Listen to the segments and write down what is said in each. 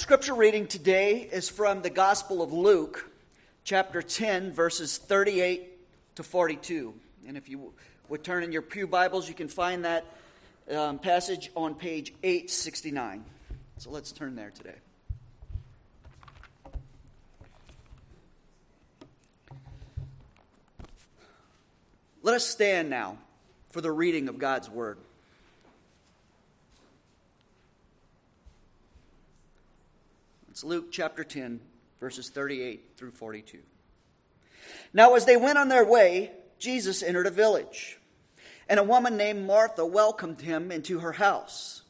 Scripture reading today is from the Gospel of Luke, chapter 10, verses 38 to 42. And if you would turn in your Pew Bibles, you can find that um, passage on page 869. So let's turn there today. Let us stand now for the reading of God's Word. It's Luke chapter 10, verses 38 through 42. Now, as they went on their way, Jesus entered a village, and a woman named Martha welcomed him into her house.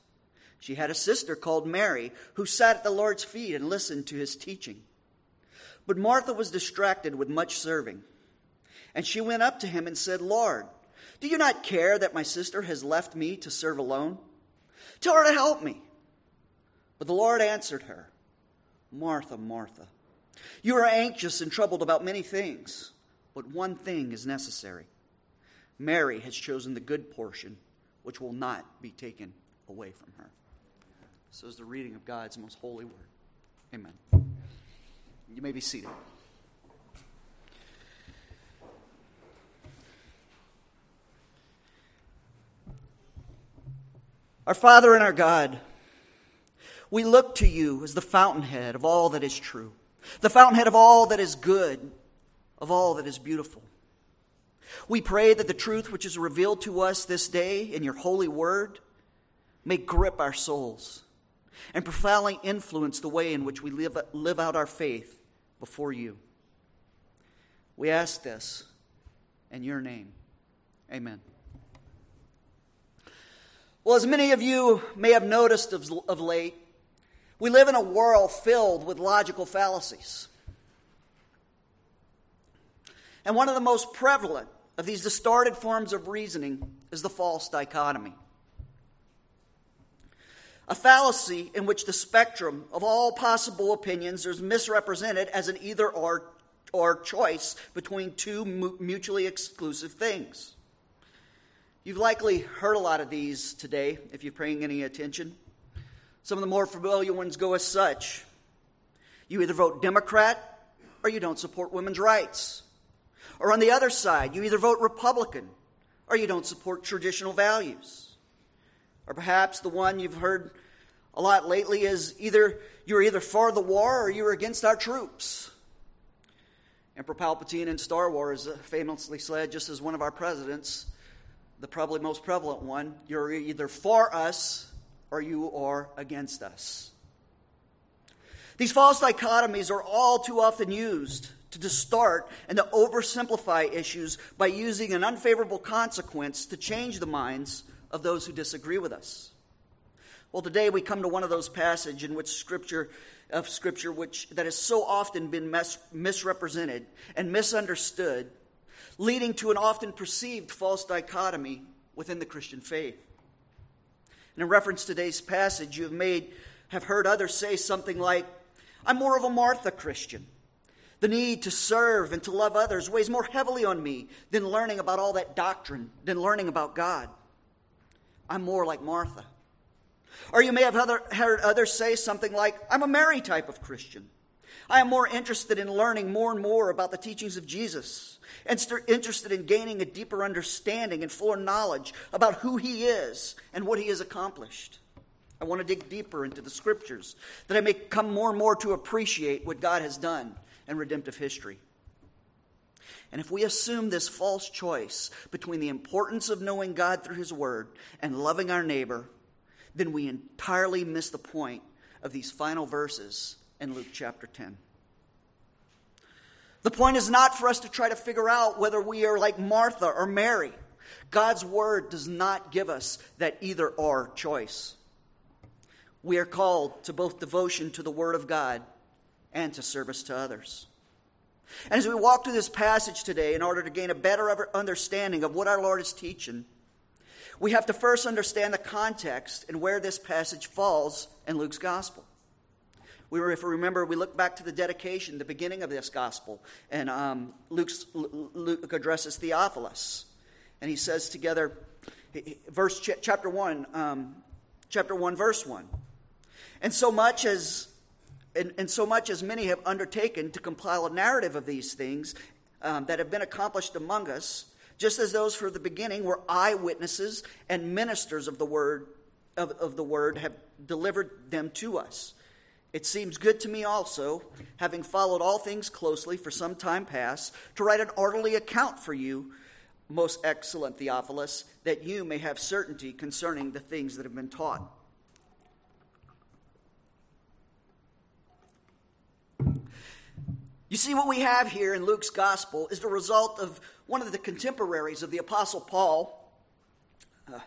She had a sister called Mary who sat at the Lord's feet and listened to his teaching. But Martha was distracted with much serving. And she went up to him and said, Lord, do you not care that my sister has left me to serve alone? Tell her to help me. But the Lord answered her, Martha, Martha, you are anxious and troubled about many things, but one thing is necessary. Mary has chosen the good portion, which will not be taken away from her. So is the reading of God's most holy word. Amen. You may be seated. Our Father and our God, we look to you as the fountainhead of all that is true, the fountainhead of all that is good, of all that is beautiful. We pray that the truth which is revealed to us this day in your holy word may grip our souls and profoundly influence the way in which we live, live out our faith before you. We ask this in your name. Amen. Well, as many of you may have noticed of, of late, we live in a world filled with logical fallacies. And one of the most prevalent of these distorted forms of reasoning is the false dichotomy. A fallacy in which the spectrum of all possible opinions is misrepresented as an either or, or choice between two mutually exclusive things. You've likely heard a lot of these today if you're paying any attention. Some of the more familiar ones go as such you either vote Democrat or you don't support women's rights. Or on the other side, you either vote Republican or you don't support traditional values. Or perhaps the one you've heard a lot lately is either you're either for the war or you're against our troops. Emperor Palpatine in Star Wars famously said, just as one of our presidents, the probably most prevalent one you're either for us or you are against us. These false dichotomies are all too often used to distort and to oversimplify issues by using an unfavorable consequence to change the minds of those who disagree with us. Well, today we come to one of those passages in which scripture of scripture which that has so often been mis- misrepresented and misunderstood leading to an often perceived false dichotomy within the Christian faith. And in reference to today's passage, you have made have heard others say something like, I'm more of a Martha Christian. The need to serve and to love others weighs more heavily on me than learning about all that doctrine, than learning about God. I'm more like Martha. Or you may have heard others say something like, I'm a Mary type of Christian. I am more interested in learning more and more about the teachings of Jesus and interested in gaining a deeper understanding and fuller knowledge about who he is and what he has accomplished. I want to dig deeper into the scriptures that I may come more and more to appreciate what God has done in redemptive history. And if we assume this false choice between the importance of knowing God through his word and loving our neighbor, then we entirely miss the point of these final verses in Luke chapter 10. The point is not for us to try to figure out whether we are like Martha or Mary. God's word does not give us that either or choice. We are called to both devotion to the word of God and to service to others. And as we walk through this passage today, in order to gain a better understanding of what our Lord is teaching, we have to first understand the context and where this passage falls in Luke's gospel. We were, if we remember, we look back to the dedication, the beginning of this gospel, and um, Luke's, Luke addresses Theophilus, and he says together, verse chapter one, um, chapter one, verse one, and so much as and, and so much as many have undertaken to compile a narrative of these things um, that have been accomplished among us, just as those for the beginning were eyewitnesses and ministers of the word of, of the word have delivered them to us. It seems good to me also, having followed all things closely for some time past, to write an orderly account for you, most excellent Theophilus, that you may have certainty concerning the things that have been taught. You see, what we have here in Luke's gospel is the result of one of the contemporaries of the Apostle Paul uh,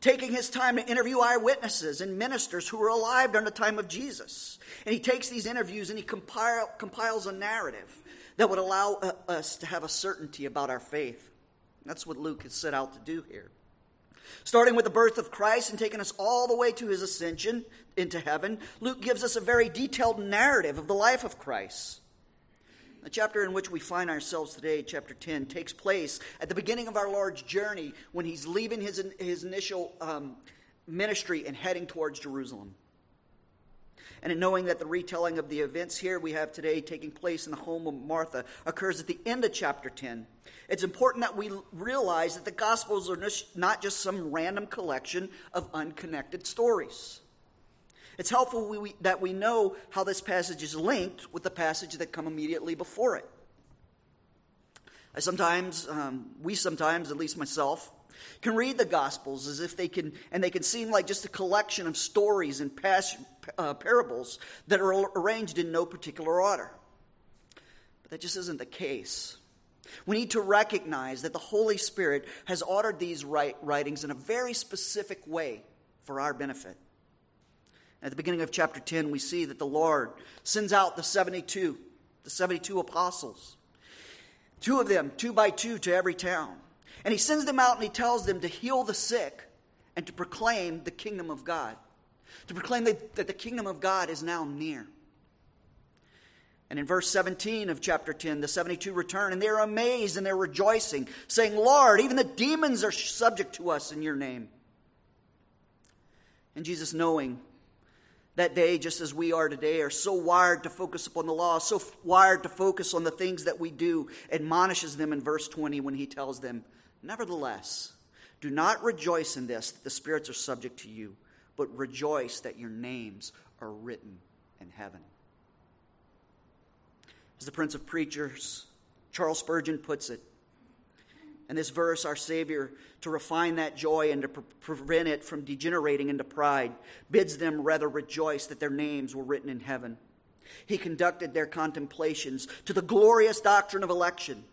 taking his time to interview eyewitnesses and ministers who were alive during the time of Jesus. And he takes these interviews and he compile, compiles a narrative that would allow uh, us to have a certainty about our faith. That's what Luke has set out to do here. Starting with the birth of Christ and taking us all the way to his ascension into heaven, Luke gives us a very detailed narrative of the life of Christ. The chapter in which we find ourselves today, chapter 10, takes place at the beginning of our Lord's journey when he's leaving his, his initial um, ministry and heading towards Jerusalem. And in knowing that the retelling of the events here we have today taking place in the home of Martha occurs at the end of chapter 10, it's important that we realize that the Gospels are not just some random collection of unconnected stories. It's helpful we, we, that we know how this passage is linked with the passage that come immediately before it. I sometimes, um, we sometimes, at least myself, can read the Gospels as if they can, and they can seem like just a collection of stories and pas- uh, parables that are arranged in no particular order. But that just isn't the case. We need to recognize that the Holy Spirit has ordered these writings in a very specific way for our benefit. At the beginning of chapter 10, we see that the Lord sends out the 72, the 72 apostles. Two of them, two by two, to every town. And he sends them out and he tells them to heal the sick and to proclaim the kingdom of God. To proclaim that, the kingdom of God is now near. And in verse 17 of chapter 10, the 72 return, and they're amazed and they're rejoicing, saying, Lord, even the demons are subject to us in your name. And Jesus, knowing that day, just as we are today, are so wired to focus upon the law, so wired to focus on the things that we do, admonishes them in verse 20 when he tells them, Nevertheless, do not rejoice in this that the spirits are subject to you, but rejoice that your names are written in heaven. As the Prince of Preachers, Charles Spurgeon, puts it, in this verse, our Savior, to refine that joy and to pre- prevent it from degenerating into pride, bids them rather rejoice that their names were written in heaven. He conducted their contemplations to the glorious doctrine of election,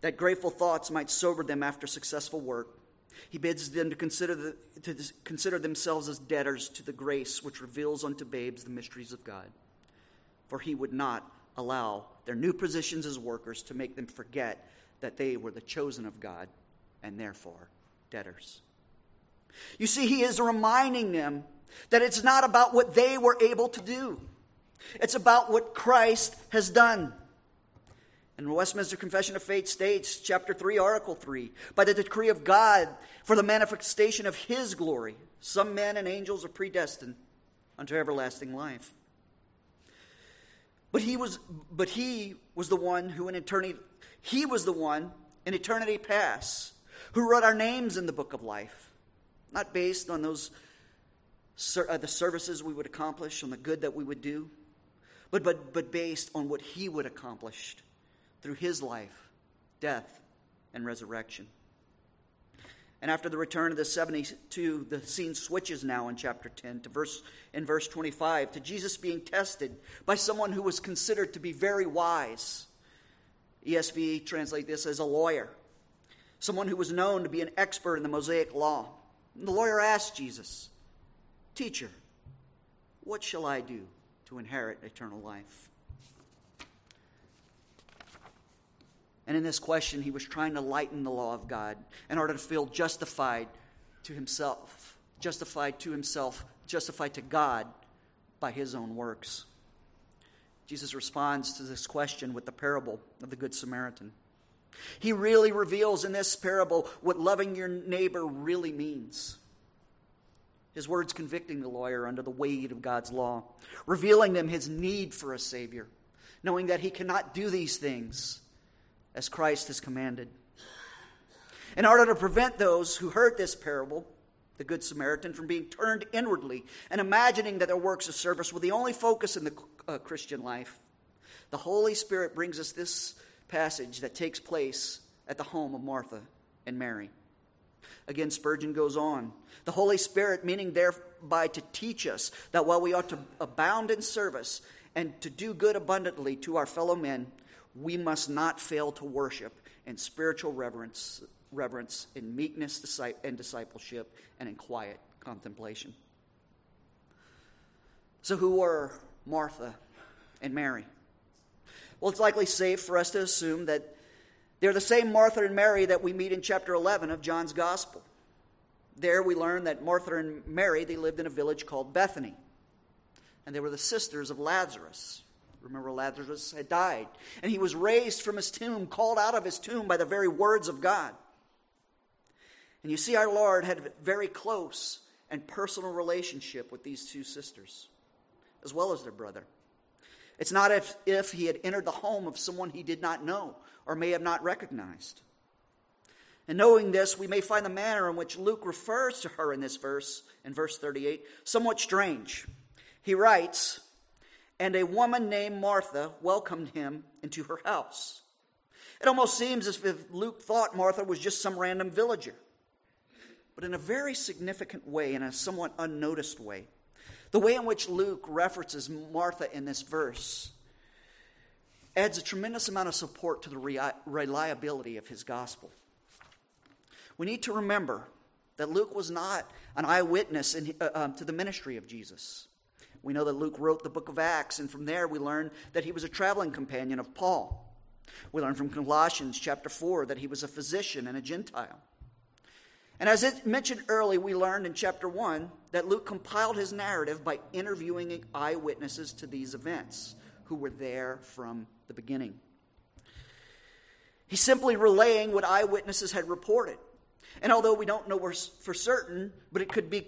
that grateful thoughts might sober them after successful work. He bids them to consider, the, to consider themselves as debtors to the grace which reveals unto babes the mysteries of God. For he would not allow their new positions as workers to make them forget that they were the chosen of God and therefore debtors. You see, he is reminding them that it's not about what they were able to do, it's about what Christ has done. And the Westminster Confession of Faith states, chapter 3, article 3, by the decree of God for the manifestation of his glory, some men and angels are predestined unto everlasting life. But he was, but he was the one who in eternity he was the one in eternity past who wrote our names in the book of life, not based on those uh, the services we would accomplish, on the good that we would do, but, but, but based on what he would accomplish through his life, death, and resurrection. And after the return of the 72, the scene switches now in chapter 10 to verse in verse 25 to Jesus being tested by someone who was considered to be very wise ESV translate this as a lawyer, someone who was known to be an expert in the Mosaic law. And the lawyer asked Jesus, Teacher, what shall I do to inherit eternal life? And in this question, he was trying to lighten the law of God in order to feel justified to himself, justified to himself, justified to God by his own works. Jesus responds to this question with the parable of the Good Samaritan. He really reveals in this parable what loving your neighbor really means. his words convicting the lawyer under the weight of God's law, revealing them his need for a Savior, knowing that he cannot do these things as Christ has commanded. In order to prevent those who heard this parable, the Good Samaritan, from being turned inwardly and imagining that their works of service were the only focus in the uh, Christian life, the Holy Spirit brings us this passage that takes place at the home of Martha and Mary. Again, Spurgeon goes on. The Holy Spirit, meaning thereby to teach us that while we ought to abound in service and to do good abundantly to our fellow men, we must not fail to worship in spiritual reverence, reverence in meekness and discipleship, and in quiet contemplation. So, who were Martha and Mary? Well, it's likely safe for us to assume that they're the same Martha and Mary that we meet in chapter 11 of John's Gospel. There we learn that Martha and Mary, they lived in a village called Bethany. And they were the sisters of Lazarus. Remember, Lazarus had died. And he was raised from his tomb, called out of his tomb by the very words of God. And you see, our Lord had a very close and personal relationship with these two sisters, as well as their brother. It's not as if he had entered the home of someone he did not know or may have not recognized. And knowing this, we may find the manner in which Luke refers to her in this verse, in verse 38, somewhat strange. He writes, And a woman named Martha welcomed him into her house. It almost seems as if Luke thought Martha was just some random villager. But in a very significant way, in a somewhat unnoticed way, the way in which Luke references Martha in this verse adds a tremendous amount of support to the reliability of his gospel. We need to remember that Luke was not an eyewitness in, uh, um, to the ministry of Jesus. We know that Luke wrote the book of Acts, and from there we learn that he was a traveling companion of Paul. We learn from Colossians chapter 4 that he was a physician and a Gentile. And as it mentioned early, we learned in chapter 1 that Luke compiled his narrative by interviewing eyewitnesses to these events who were there from the beginning. He's simply relaying what eyewitnesses had reported. And although we don't know for certain, but it could be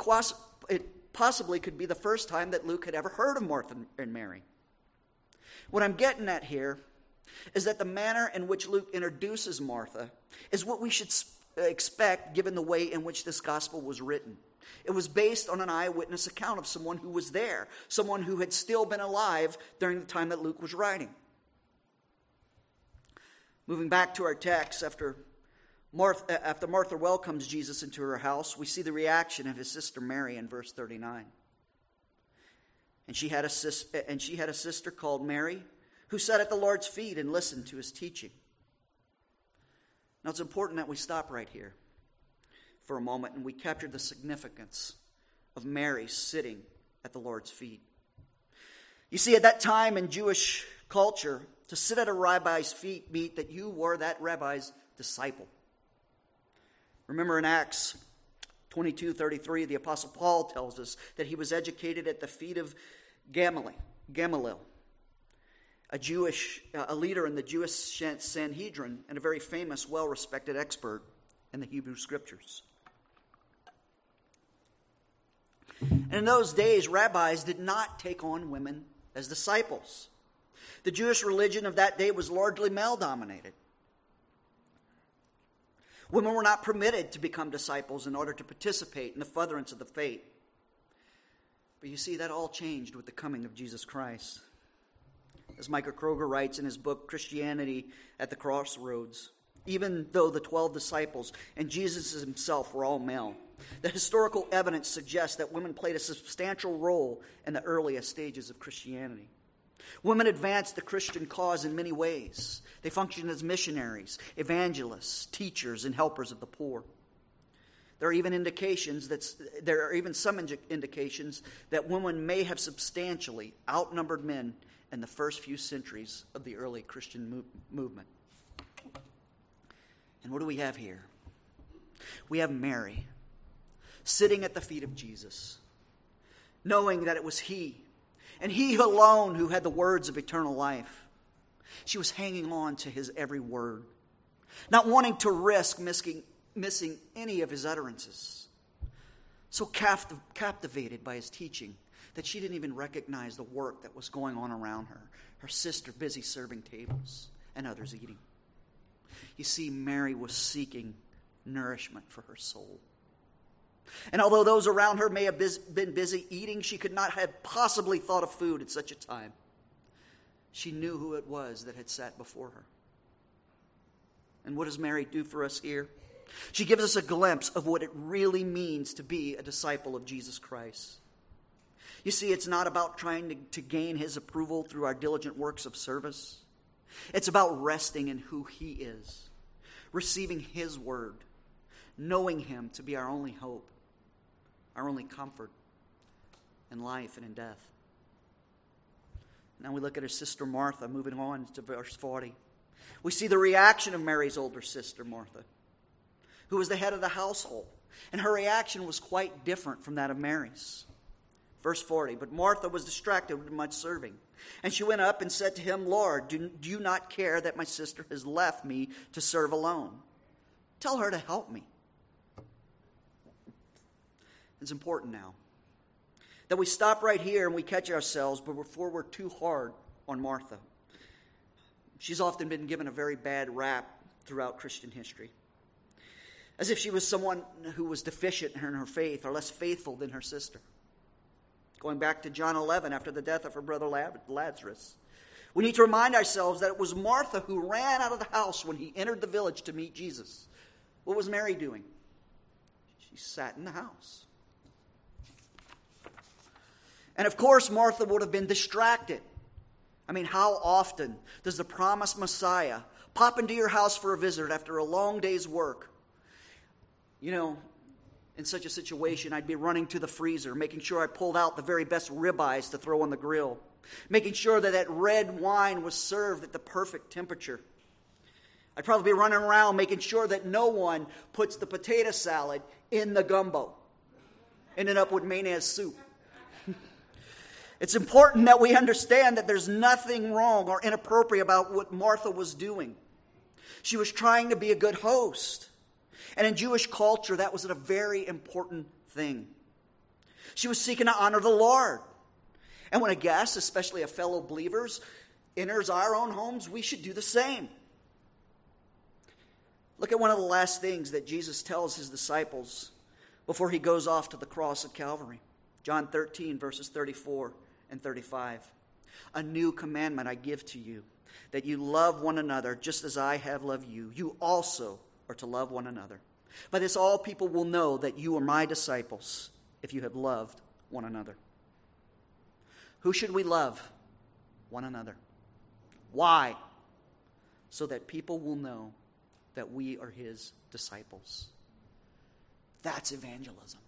it possibly could be the first time that Luke had ever heard of Martha and Mary. What I'm getting at here is that the manner in which Luke introduces Martha is what we should expect given the way in which this gospel was written. It was based on an eyewitness account of someone who was there, someone who had still been alive during the time that Luke was writing. Moving back to our text, after Martha, uh, after Martha welcomes Jesus into her house, we see the reaction of his sister Mary in verse 39. And she had a, sis- uh, and she had a sister called Mary who sat at the Lord's feet and listened to his teaching. Now, it's important that we stop right here for a moment and we capture the significance of Mary sitting at the Lord's feet. You see, at that time in Jewish culture, to sit at a rabbi's feet meant that you were that rabbi's disciple. Remember in Acts 22 33, the Apostle Paul tells us that he was educated at the feet of Gamaliel, Gamaliel a Jewish, uh, a leader in the Jewish Sanhedrin, and a very famous, well respected expert in the Hebrew Scriptures. And in those days, rabbis did not take on women as disciples. The Jewish religion of that day was largely male dominated. Women were not permitted to become disciples in order to participate in the furtherance of the faith. But you see, that all changed with the coming of Jesus Christ. As Micah Kruger writes in his book, Christianity at the Crossroads, even though the 12 disciples and Jesus himself were all male, the historical evidence suggests that women played a substantial role in the earliest stages of Christianity. Women advanced the Christian cause in many ways. They functioned as missionaries, evangelists, teachers, and helpers of the poor. There are even indications that there are even some indications that women may have substantially outnumbered men in the first few centuries of the early Christian movement. And what do we have here? We have Mary sitting at the feet of Jesus, knowing that it was He, and He alone who had the words of eternal life. She was hanging on to His every word, not wanting to risk missing, missing any of His utterances. so captiv- captivated by his teaching that she didn't even recognize the work that was going on around her. Her sister busy serving tables and others eating. You see, Mary was seeking nourishment for her soul. And although those around her may have been busy eating, she could not have possibly thought of food at such a time. She knew who it was that had sat before her. And what does Mary do for us here? She gives us a glimpse of what it really means to be a disciple of Jesus Christ. You see, it's not about trying to, to gain his approval through our diligent works of service. It's about resting in who he is, receiving his word, knowing him to be our only hope, our only comfort in life and in death. Now we look at her sister Martha, moving on to verse 40. We see the reaction of Mary's older sister, Martha, who was the head of the household. And her reaction was quite different from that of Mary's. Verse 40 But Martha was distracted with much serving. And she went up and said to him, Lord, do, do you not care that my sister has left me to serve alone? Tell her to help me. It's important now that we stop right here and we catch ourselves before we're too hard on Martha. She's often been given a very bad rap throughout Christian history, as if she was someone who was deficient in her faith or less faithful than her sister. Going back to John 11 after the death of her brother Lazarus. We need to remind ourselves that it was Martha who ran out of the house when he entered the village to meet Jesus. What was Mary doing? She sat in the house. And of course, Martha would have been distracted. I mean, how often does the promised Messiah pop into your house for a visit after a long day's work? You know, in such a situation, I'd be running to the freezer, making sure I pulled out the very best ribeyes to throw on the grill, making sure that that red wine was served at the perfect temperature. I'd probably be running around making sure that no one puts the potato salad in the gumbo, ending up with mayonnaise soup. It's important that we understand that there's nothing wrong or inappropriate about what Martha was doing. She was trying to be a good host. And in Jewish culture, that was a very important thing. She was seeking to honor the Lord. And when a guest, especially a fellow believers, enters our own homes, we should do the same. Look at one of the last things that Jesus tells his disciples before he goes off to the cross at Calvary. John 13, verses 34 and 35. A new commandment I give to you, that you love one another just as I have loved you. You also are to love one another. By this, all people will know that you are my disciples if you have loved one another. Who should we love? One another. Why? So that people will know that we are his disciples. That's evangelism.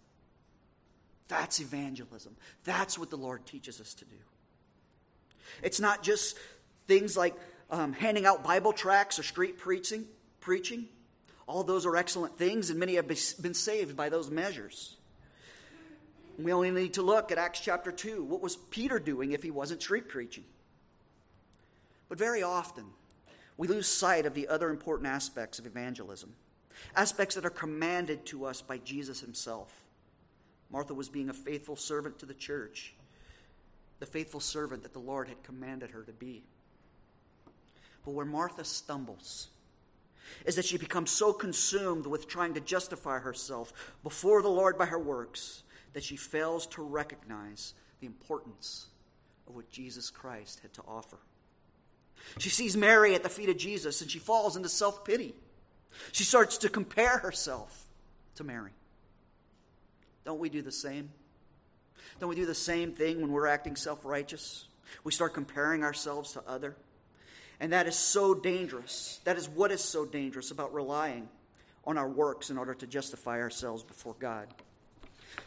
That's evangelism. That's what the Lord teaches us to do. It's not just things like um, handing out Bible tracts or street preaching. Preaching, all those are excellent things, and many have been saved by those measures. We only need to look at Acts chapter 2. What was Peter doing if he wasn't street preaching? But very often, we lose sight of the other important aspects of evangelism, aspects that are commanded to us by Jesus himself. Martha was being a faithful servant to the church, the faithful servant that the Lord had commanded her to be. But where Martha stumbles is that she becomes so consumed with trying to justify herself before the Lord by her works that she fails to recognize the importance of what Jesus Christ had to offer. She sees Mary at the feet of Jesus and she falls into self pity. She starts to compare herself to Mary. Don't we do the same? Don't we do the same thing when we're acting self righteous? We start comparing ourselves to other. And that is so dangerous. That is what is so dangerous about relying on our works in order to justify ourselves before God.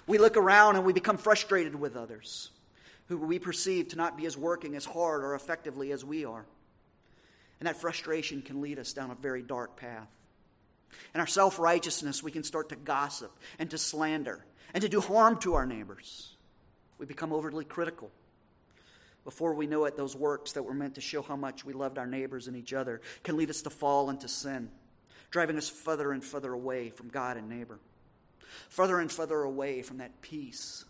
We look around and we become frustrated with others who we perceive to not be as working as hard or effectively as we are. And that frustration can lead us down a very dark path. In our self righteousness, we can start to gossip and to slander and to do harm to our neighbors. We become overly critical. Before we know it, those works that were meant to show how much we loved our neighbors and each other can lead us to fall into sin, driving us further and further away from God and neighbor. further and further away from that peace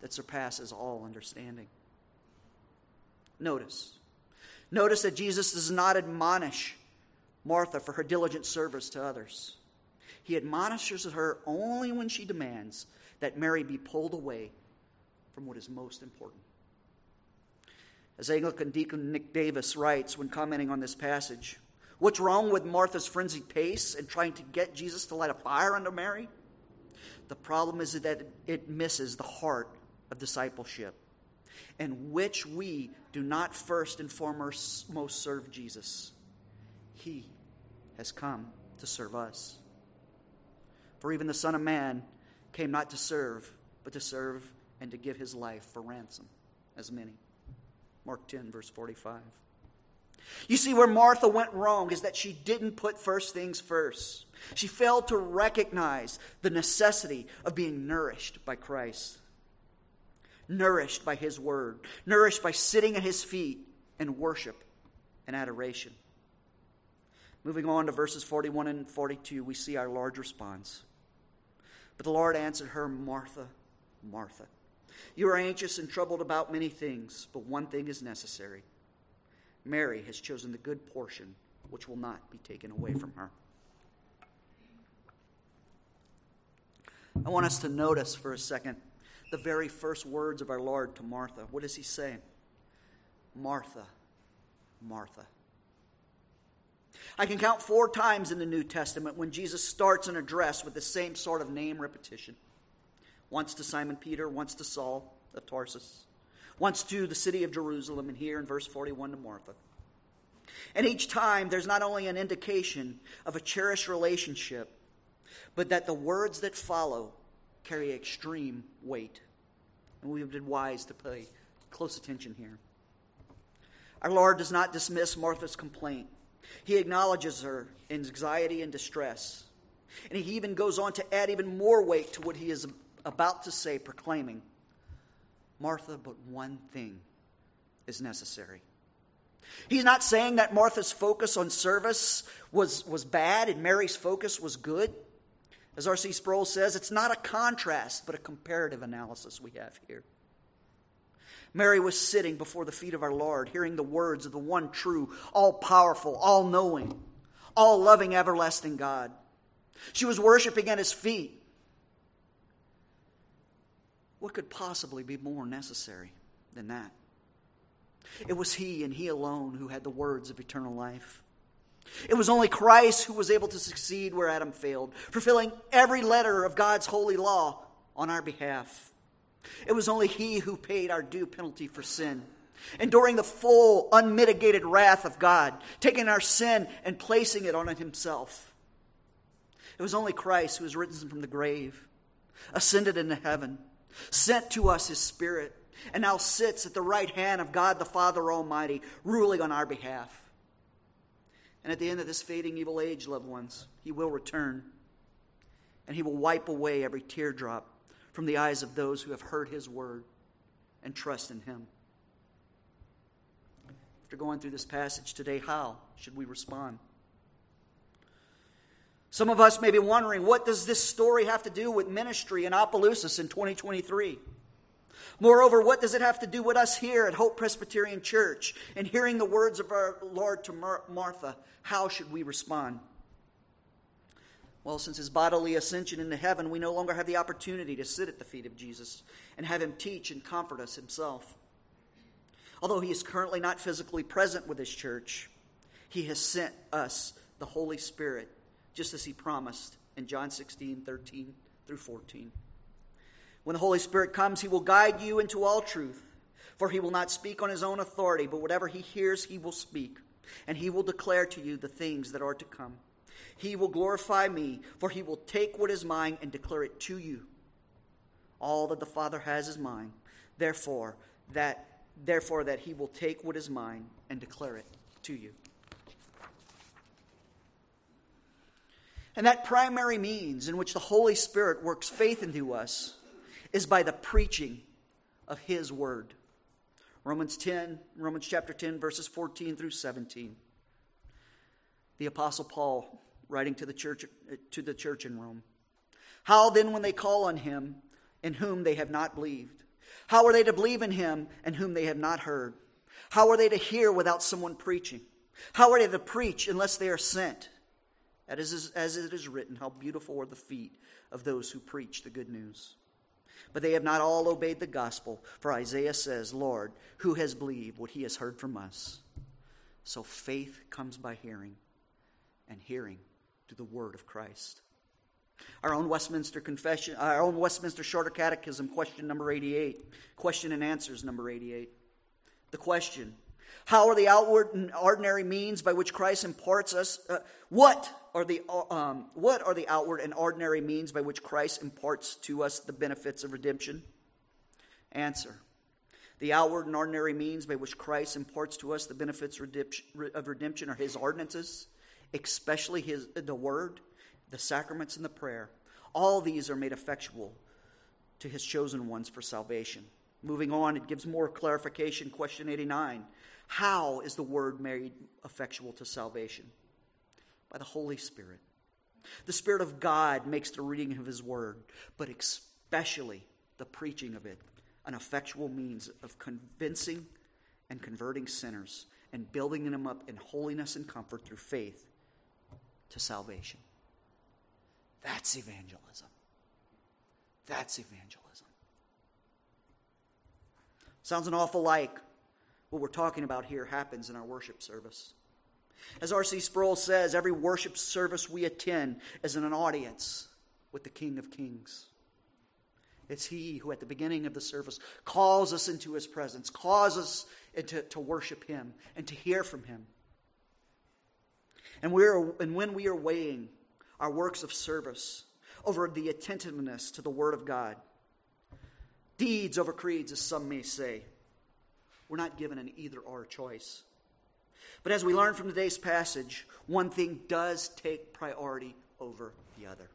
that surpasses all understanding. Notice. Notice that Jesus does not admonish Martha for her diligent service to others. He admonishes her only when she demands that Mary be pulled away from what is most important. As Anglican Deacon Nick Davis writes when commenting on this passage, what's wrong with Martha's frenzied pace and trying to get Jesus to light a fire under Mary? The problem is that it misses the heart of discipleship, in which we do not first and foremost serve Jesus. He has come to serve us. For even the Son of Man came not to serve, but to serve and to give his life for ransom, as many. Mark 10, verse 45. You see, where Martha went wrong is that she didn't put first things first. She failed to recognize the necessity of being nourished by Christ, nourished by His Word, nourished by sitting at His feet in worship and adoration. Moving on to verses 41 and 42, we see our Lord's response. But the Lord answered her, Martha, Martha. You are anxious and troubled about many things, but one thing is necessary. Mary has chosen the good portion, which will not be taken away from her. I want us to notice for a second the very first words of our Lord to Martha. What does he say? Martha, Martha. I can count four times in the New Testament when Jesus starts an address with the same sort of name repetition once to Simon Peter, once to Saul of Tarsus, once to the city of Jerusalem, and here in verse 41 to Martha. And each time, there's not only an indication of a cherished relationship, but that the words that follow carry extreme weight. And we have been wise to pay close attention here. Our Lord does not dismiss Martha's complaint, He acknowledges her anxiety and distress. And He even goes on to add even more weight to what He is about to say, proclaiming, Martha, but one thing is necessary. He's not saying that Martha's focus on service was, was bad and Mary's focus was good. As R.C. Sproul says, it's not a contrast, but a comparative analysis we have here. Mary was sitting before the feet of our Lord, hearing the words of the one true, all powerful, all knowing, all loving, everlasting God. She was worshiping at his feet, what could possibly be more necessary than that? It was He and He alone who had the words of eternal life. It was only Christ who was able to succeed where Adam failed, fulfilling every letter of God's holy law on our behalf. It was only He who paid our due penalty for sin, enduring the full, unmitigated wrath of God, taking our sin and placing it on Himself. It was only Christ who was risen from the grave, ascended into heaven sent to us his Spirit, and now sits at the right hand of God the Father Almighty, ruling on our behalf. And at the end of this fading evil age, loved ones, he will return, and he will wipe away every teardrop from the eyes of those who have heard his word and trust in him. After going through this passage today, how should we respond? Some of us may be wondering, what does this story have to do with ministry in Opelousas in 2023? Moreover, what does it have to do with us here at Hope Presbyterian Church and hearing the words of our Lord to Mar- Martha? How should we respond? Well, since his bodily ascension into heaven, we no longer have the opportunity to sit at the feet of Jesus and have him teach and comfort us himself. Although he is currently not physically present with his church, he has sent us the Holy Spirit just as he promised in John 16, 13 through 14. When the Holy Spirit comes, he will guide you into all truth, for he will not speak on his own authority, but whatever he hears, he will speak, and he will declare to you the things that are to come. He will glorify me, for he will take what is mine and declare it to you. All that the Father has is mine. Therefore, that therefore that he will take what is mine and declare it to you. And that primary means in which the Holy Spirit works faith into us is by the preaching of His Word. Romans 10, Romans chapter 10, verses 14 through 17. The Apostle Paul, writing to the church, to the church in Rome. How then, when they call on him, in whom they have not believed? How are they to believe in him, in whom they have not heard? How are they to hear without someone preaching? How are they to preach unless they are sent? As it is written, how beautiful are the feet of those who preach the good news. But they have not all obeyed the gospel, for Isaiah says, Lord, who has believed what he has heard from us? So faith comes by hearing, and hearing through the word of Christ. Our own Westminster Confession, our own Westminster Shorter Catechism, question number 88. Question and answers number 88. The question How are the outward and ordinary means by which Christ imparts us? Uh, what are the um, what are the outward and ordinary means by which Christ imparts to us the benefits of redemption? Answer. The outward and ordinary means by which Christ imparts to us the benefits of redemption are his ordinances, especially his, the word, the sacraments, and the prayer. All these are made effectual to his chosen ones for salvation. Moving on, it gives more clarification. Question 89 How is the word made effectual to salvation? By the Holy Spirit. The Spirit of God makes the reading of his word, but especially the preaching of it, an effectual means of convincing and converting sinners and building them up in holiness and comfort through faith to salvation. That's evangelism. That's evangelism. Sounds an awful like what we're talking about here happens in our worship service. As R.C. Sproul says, every worship service we attend is an audience with the King of Kings. It's He who, at the beginning of the service, calls us into His presence, calls us into, to worship Him and to hear from Him. And, we're, and when we are weighing our works of service over the attentiveness to the Word of God, deeds over creeds, as some may say, we're not given an either or choice. But as we learn from today's passage, one thing does take priority over the other.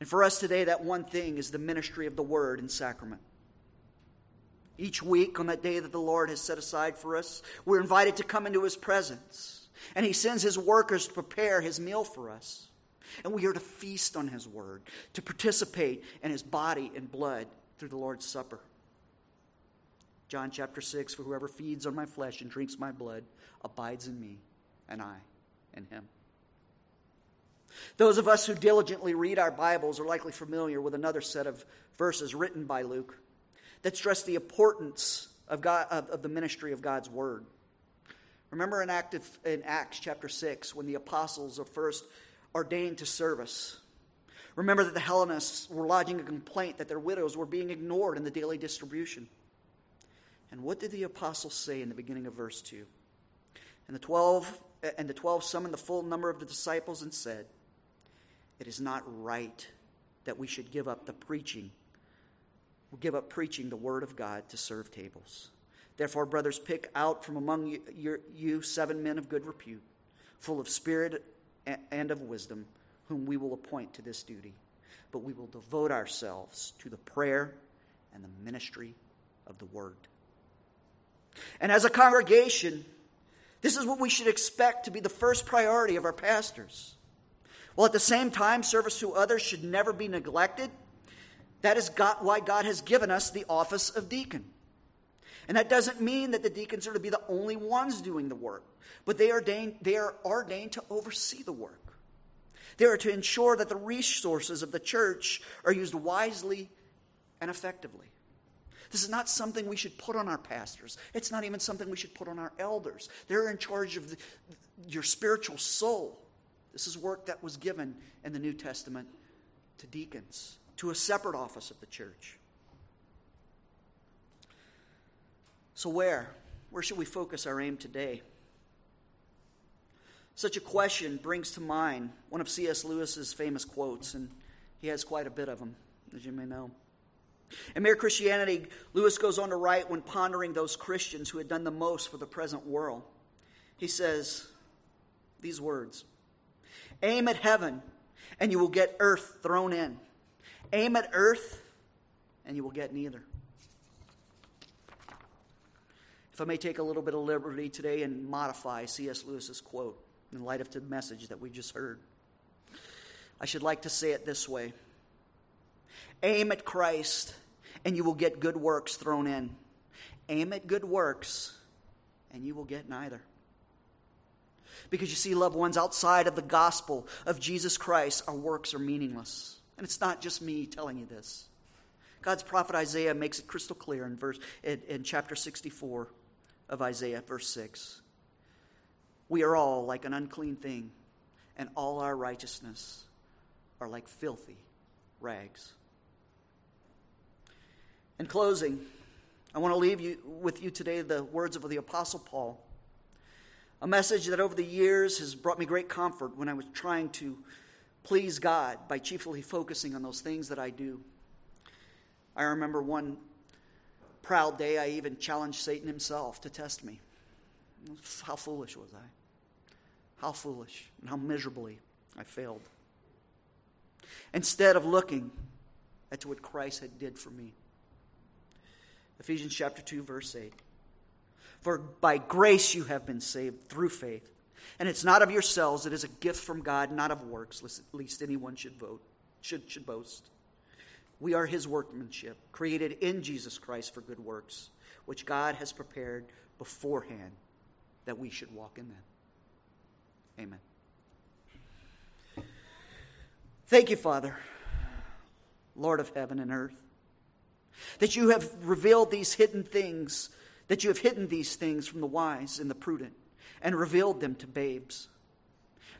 And for us today, that one thing is the ministry of the Word and sacrament. Each week, on that day that the Lord has set aside for us, we're invited to come into His presence. And He sends His workers to prepare His meal for us. And we are to feast on His Word, to participate in His body and blood through the Lord's Supper. John chapter 6 For whoever feeds on my flesh and drinks my blood abides in me, and I in him. Those of us who diligently read our Bibles are likely familiar with another set of verses written by Luke that stress the importance of, God, of, of the ministry of God's Word. Remember in, Active, in Acts chapter 6 when the apostles are first ordained to service. Remember that the Hellenists were lodging a complaint that their widows were being ignored in the daily distribution. And what did the apostles say in the beginning of verse 2? And the 12 and the 12 summoned the full number of the disciples and said, "It is not right that we should give up the preaching will give up preaching the word of God to serve tables. Therefore, brothers, pick out from among you, you, seven men of good repute, full of spirit and of wisdom, whom we will appoint to this duty. But we will devote ourselves to the prayer and the ministry of the word. And as a congregation, this is what we should expect to be the first priority of our pastors. While at the same time, service to others should never be neglected that is God, why God has given us the office of deacon. And that doesn't mean that the deacons are to be the only ones doing the work, but they are ordained, they are ordained to oversee the work. They are to ensure that the resources of the church are used wisely and effectively. This is not something we should put on our pastors. It's not even something we should put on our elders. They're in charge of the, your spiritual soul. This is work that was given in the New Testament to deacons to a separate office of the church. So, where? Where should we focus our aim today? Such a question brings to mind one of C.S. Lewis's famous quotes, and he has quite a bit of them, as you may know. In Mere Christianity, Lewis goes on to write when pondering those Christians who had done the most for the present world. He says these words Aim at heaven, and you will get earth thrown in. Aim at earth, and you will get neither. If I may take a little bit of liberty today and modify C.S. Lewis's quote in light of the message that we just heard. I should like to say it this way Aim at Christ, and you will get good works thrown in. Aim at good works, and you will get neither. Because you see, loved ones, outside of the gospel of Jesus Christ, our works are meaningless. And it's not just me telling you this. God's prophet Isaiah makes it crystal clear in, verse, in, in chapter 64 of Isaiah, verse 6. We are all like an unclean thing, and all our righteousness are like filthy rags. In closing, I want to leave you with you today the words of the Apostle Paul. A message that over the years has brought me great comfort when I was trying to please God by chiefly focusing on those things that I do. I remember one proud day I even challenged Satan himself to test me. How foolish was I? How foolish and how miserably I failed. Instead of looking at what Christ had did for me. Ephesians chapter 2 verse 8. For by grace you have been saved through faith. And it's not of yourselves, it is a gift from God, not of works, lest anyone should vote, should, should boast. We are his workmanship, created in Jesus Christ for good works, which God has prepared beforehand that we should walk in them. Amen. Thank you, Father, Lord of heaven and earth, that you have revealed these hidden things, that you have hidden these things from the wise and the prudent, and revealed them to babes.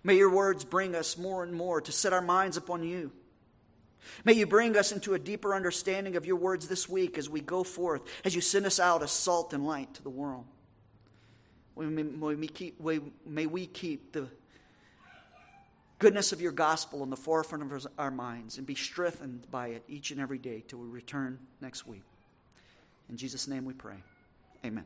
May your words bring us more and more to set our minds upon you. May you bring us into a deeper understanding of your words this week as we go forth, as you send us out as salt and light to the world. May we keep, may we keep the goodness of your gospel in the forefront of our minds and be strengthened by it each and every day till we return next week. In Jesus' name we pray. Amen.